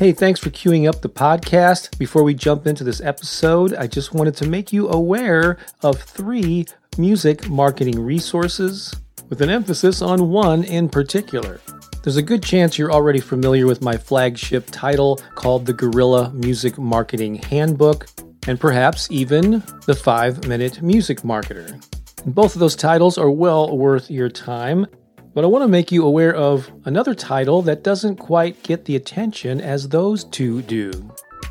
Hey, thanks for queuing up the podcast. Before we jump into this episode, I just wanted to make you aware of three music marketing resources with an emphasis on one in particular. There's a good chance you're already familiar with my flagship title called the Guerrilla Music Marketing Handbook, and perhaps even the 5 Minute Music Marketer. Both of those titles are well worth your time. But I want to make you aware of another title that doesn't quite get the attention as those two do.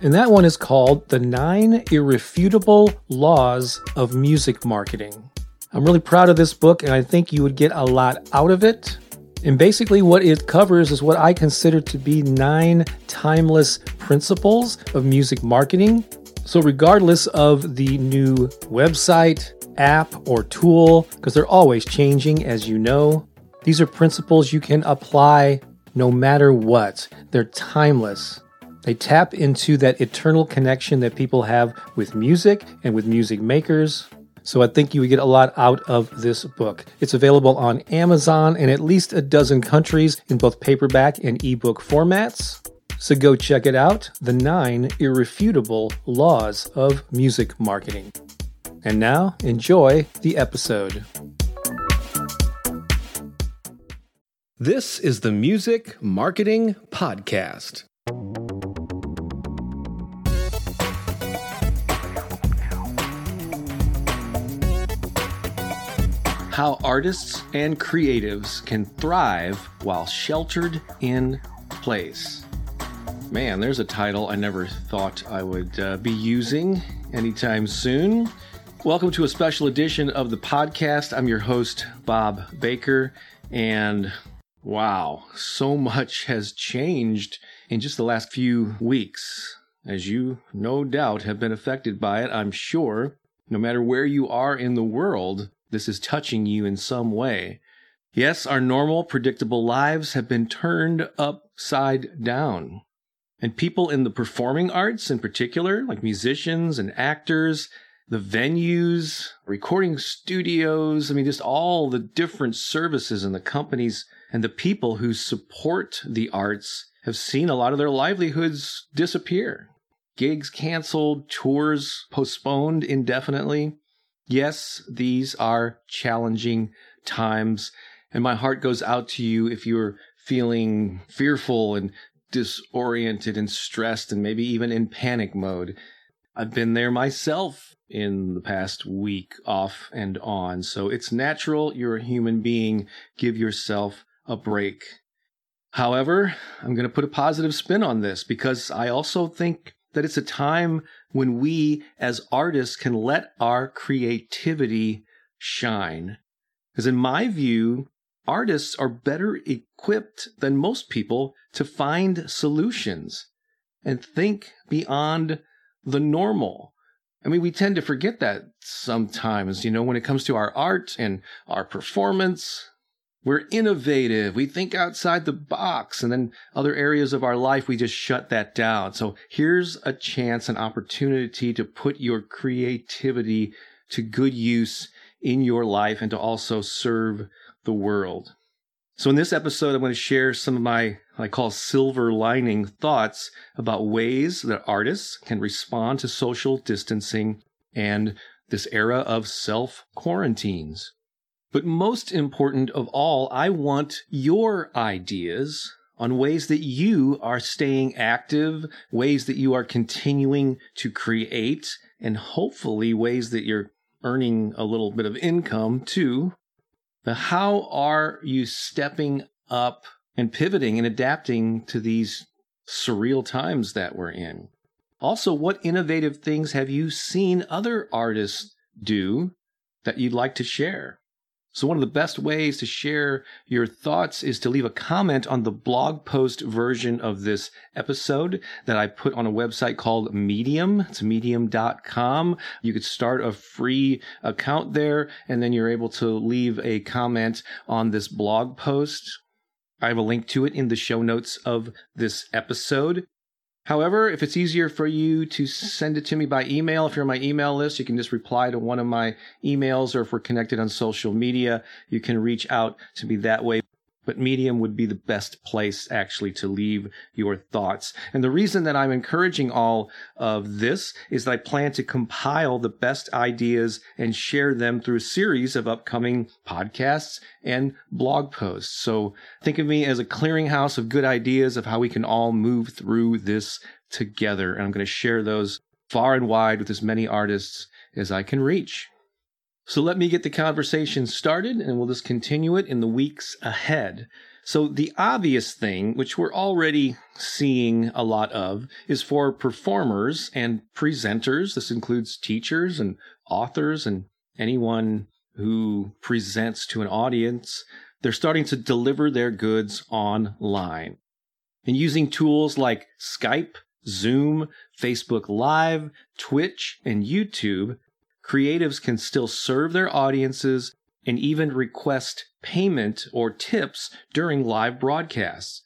And that one is called The Nine Irrefutable Laws of Music Marketing. I'm really proud of this book, and I think you would get a lot out of it. And basically, what it covers is what I consider to be nine timeless principles of music marketing. So, regardless of the new website, app, or tool, because they're always changing, as you know, these are principles you can apply no matter what. They're timeless. They tap into that eternal connection that people have with music and with music makers. So I think you would get a lot out of this book. It's available on Amazon in at least a dozen countries in both paperback and ebook formats. So go check it out The Nine Irrefutable Laws of Music Marketing. And now, enjoy the episode. This is the Music Marketing Podcast. How artists and creatives can thrive while sheltered in place. Man, there's a title I never thought I would uh, be using anytime soon. Welcome to a special edition of the podcast. I'm your host, Bob Baker, and Wow, so much has changed in just the last few weeks. As you no doubt have been affected by it, I'm sure. No matter where you are in the world, this is touching you in some way. Yes, our normal, predictable lives have been turned upside down. And people in the performing arts, in particular, like musicians and actors, the venues, recording studios, I mean, just all the different services and the companies and the people who support the arts have seen a lot of their livelihoods disappear. Gigs canceled, tours postponed indefinitely. Yes, these are challenging times, and my heart goes out to you if you're feeling fearful and disoriented and stressed and maybe even in panic mode. I've been there myself in the past week off and on. So it's natural. You're a human being. Give yourself a break. However, I'm going to put a positive spin on this because I also think that it's a time when we as artists can let our creativity shine. Because in my view, artists are better equipped than most people to find solutions and think beyond the normal. I mean, we tend to forget that sometimes, you know, when it comes to our art and our performance we're innovative. We think outside the box. And then other areas of our life, we just shut that down. So here's a chance, an opportunity to put your creativity to good use in your life and to also serve the world. So in this episode, I'm going to share some of my, I call silver lining thoughts about ways that artists can respond to social distancing and this era of self quarantines. But most important of all, I want your ideas on ways that you are staying active, ways that you are continuing to create, and hopefully ways that you're earning a little bit of income too. How are you stepping up and pivoting and adapting to these surreal times that we're in? Also, what innovative things have you seen other artists do that you'd like to share? So, one of the best ways to share your thoughts is to leave a comment on the blog post version of this episode that I put on a website called Medium. It's medium.com. You could start a free account there, and then you're able to leave a comment on this blog post. I have a link to it in the show notes of this episode. However, if it's easier for you to send it to me by email, if you're on my email list, you can just reply to one of my emails, or if we're connected on social media, you can reach out to me that way. But Medium would be the best place actually to leave your thoughts. And the reason that I'm encouraging all of this is that I plan to compile the best ideas and share them through a series of upcoming podcasts and blog posts. So think of me as a clearinghouse of good ideas of how we can all move through this together. And I'm going to share those far and wide with as many artists as I can reach. So let me get the conversation started and we'll just continue it in the weeks ahead. So the obvious thing, which we're already seeing a lot of, is for performers and presenters. This includes teachers and authors and anyone who presents to an audience. They're starting to deliver their goods online. And using tools like Skype, Zoom, Facebook Live, Twitch, and YouTube, creatives can still serve their audiences and even request payment or tips during live broadcasts.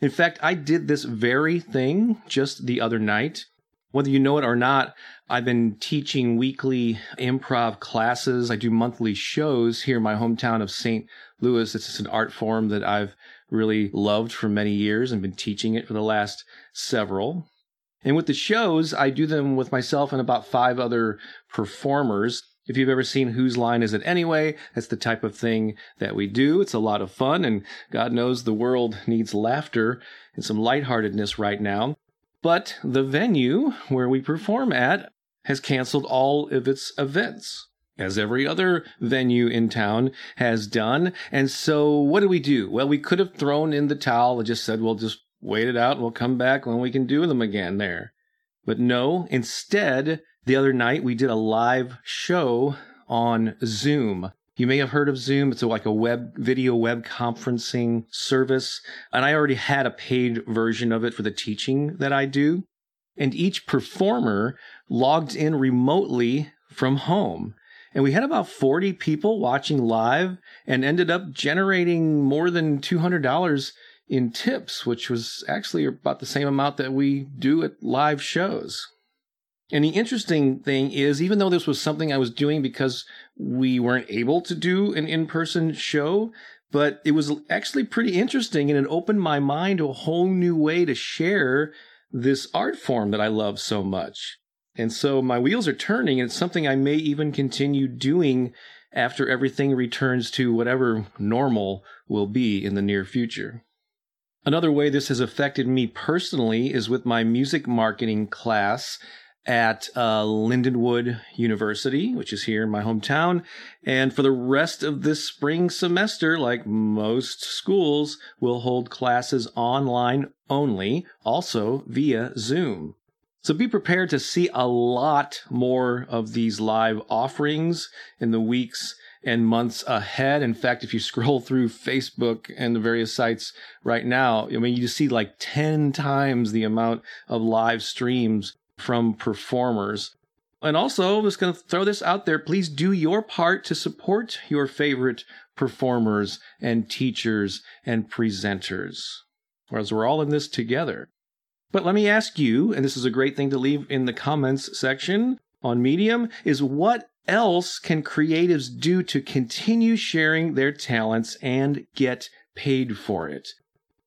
In fact, I did this very thing just the other night. Whether you know it or not, I've been teaching weekly improv classes. I do monthly shows here in my hometown of St. Louis. It's just an art form that I've really loved for many years and been teaching it for the last several. And with the shows, I do them with myself and about five other performers. If you've ever seen Whose Line Is It Anyway, that's the type of thing that we do. It's a lot of fun, and God knows the world needs laughter and some lightheartedness right now. But the venue where we perform at has canceled all of its events, as every other venue in town has done. And so, what do we do? Well, we could have thrown in the towel and just said, well, just wait it out and we'll come back when we can do them again there. But no, instead, the other night we did a live show on Zoom. You may have heard of Zoom. It's like a web video web conferencing service. And I already had a paid version of it for the teaching that I do. And each performer logged in remotely from home. And we had about 40 people watching live and ended up generating more than $200 in tips, which was actually about the same amount that we do at live shows. And the interesting thing is, even though this was something I was doing because we weren't able to do an in person show, but it was actually pretty interesting and it opened my mind to a whole new way to share this art form that I love so much. And so my wheels are turning, and it's something I may even continue doing after everything returns to whatever normal will be in the near future. Another way this has affected me personally is with my music marketing class at uh, Lindenwood University, which is here in my hometown. And for the rest of this spring semester, like most schools, will hold classes online only, also via Zoom. So be prepared to see a lot more of these live offerings in the weeks and months ahead. In fact, if you scroll through Facebook and the various sites right now, I mean, you see like 10 times the amount of live streams from performers. And also, I'm just going to throw this out there. Please do your part to support your favorite performers and teachers and presenters, whereas we're all in this together. But let me ask you, and this is a great thing to leave in the comments section on Medium, is what else can creatives do to continue sharing their talents and get paid for it?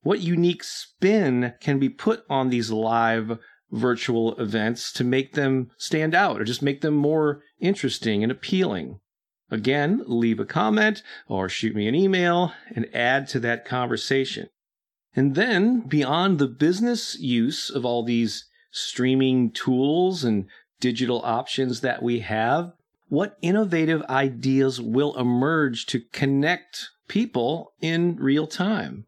What unique spin can be put on these live virtual events to make them stand out or just make them more interesting and appealing? Again, leave a comment or shoot me an email and add to that conversation. And then, beyond the business use of all these streaming tools and digital options that we have, what innovative ideas will emerge to connect people in real time?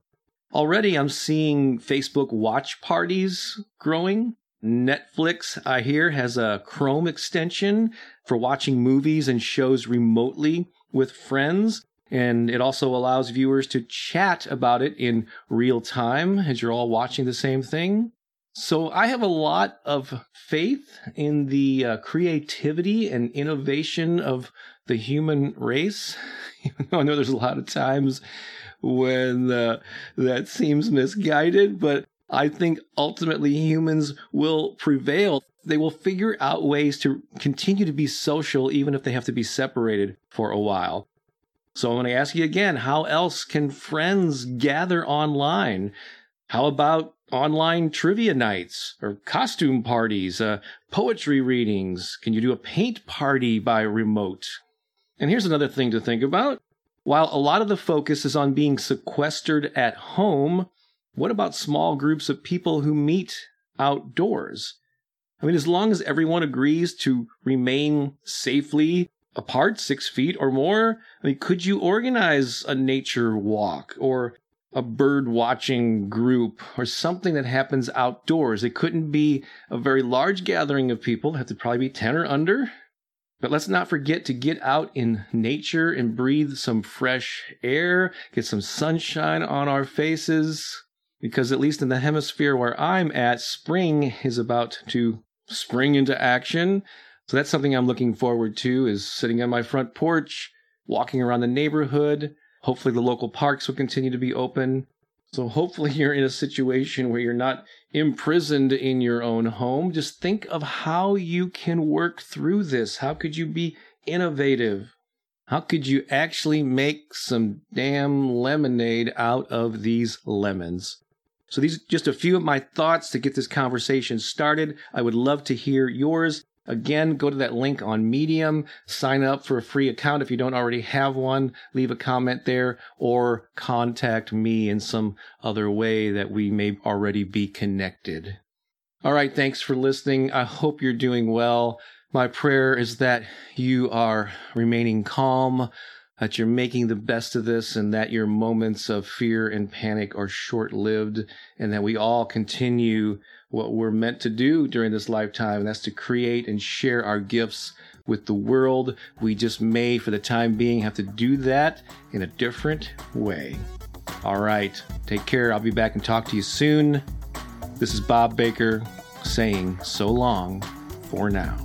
Already, I'm seeing Facebook watch parties growing. Netflix, I hear, has a Chrome extension for watching movies and shows remotely with friends. And it also allows viewers to chat about it in real time as you're all watching the same thing. So I have a lot of faith in the uh, creativity and innovation of the human race. Though I know there's a lot of times when uh, that seems misguided, but I think ultimately humans will prevail. They will figure out ways to continue to be social even if they have to be separated for a while. So I'm going to ask you again how else can friends gather online? How about online trivia nights or costume parties, uh, poetry readings? Can you do a paint party by remote? And here's another thing to think about. While a lot of the focus is on being sequestered at home, what about small groups of people who meet outdoors? I mean, as long as everyone agrees to remain safely apart, six feet or more, I mean, could you organize a nature walk or a bird watching group or something that happens outdoors? It couldn't be a very large gathering of people, it have to probably be 10 or under. But let's not forget to get out in nature and breathe some fresh air, get some sunshine on our faces. Because at least in the hemisphere where I'm at, spring is about to spring into action. So that's something I'm looking forward to is sitting on my front porch, walking around the neighborhood. Hopefully the local parks will continue to be open. So hopefully you're in a situation where you're not imprisoned in your own home. Just think of how you can work through this. How could you be innovative? How could you actually make some damn lemonade out of these lemons? So these are just a few of my thoughts to get this conversation started. I would love to hear yours. Again, go to that link on Medium, sign up for a free account if you don't already have one, leave a comment there, or contact me in some other way that we may already be connected. All right, thanks for listening. I hope you're doing well. My prayer is that you are remaining calm, that you're making the best of this and that your moments of fear and panic are short lived and that we all continue what we're meant to do during this lifetime, and that's to create and share our gifts with the world. We just may, for the time being, have to do that in a different way. All right, take care. I'll be back and talk to you soon. This is Bob Baker saying so long for now.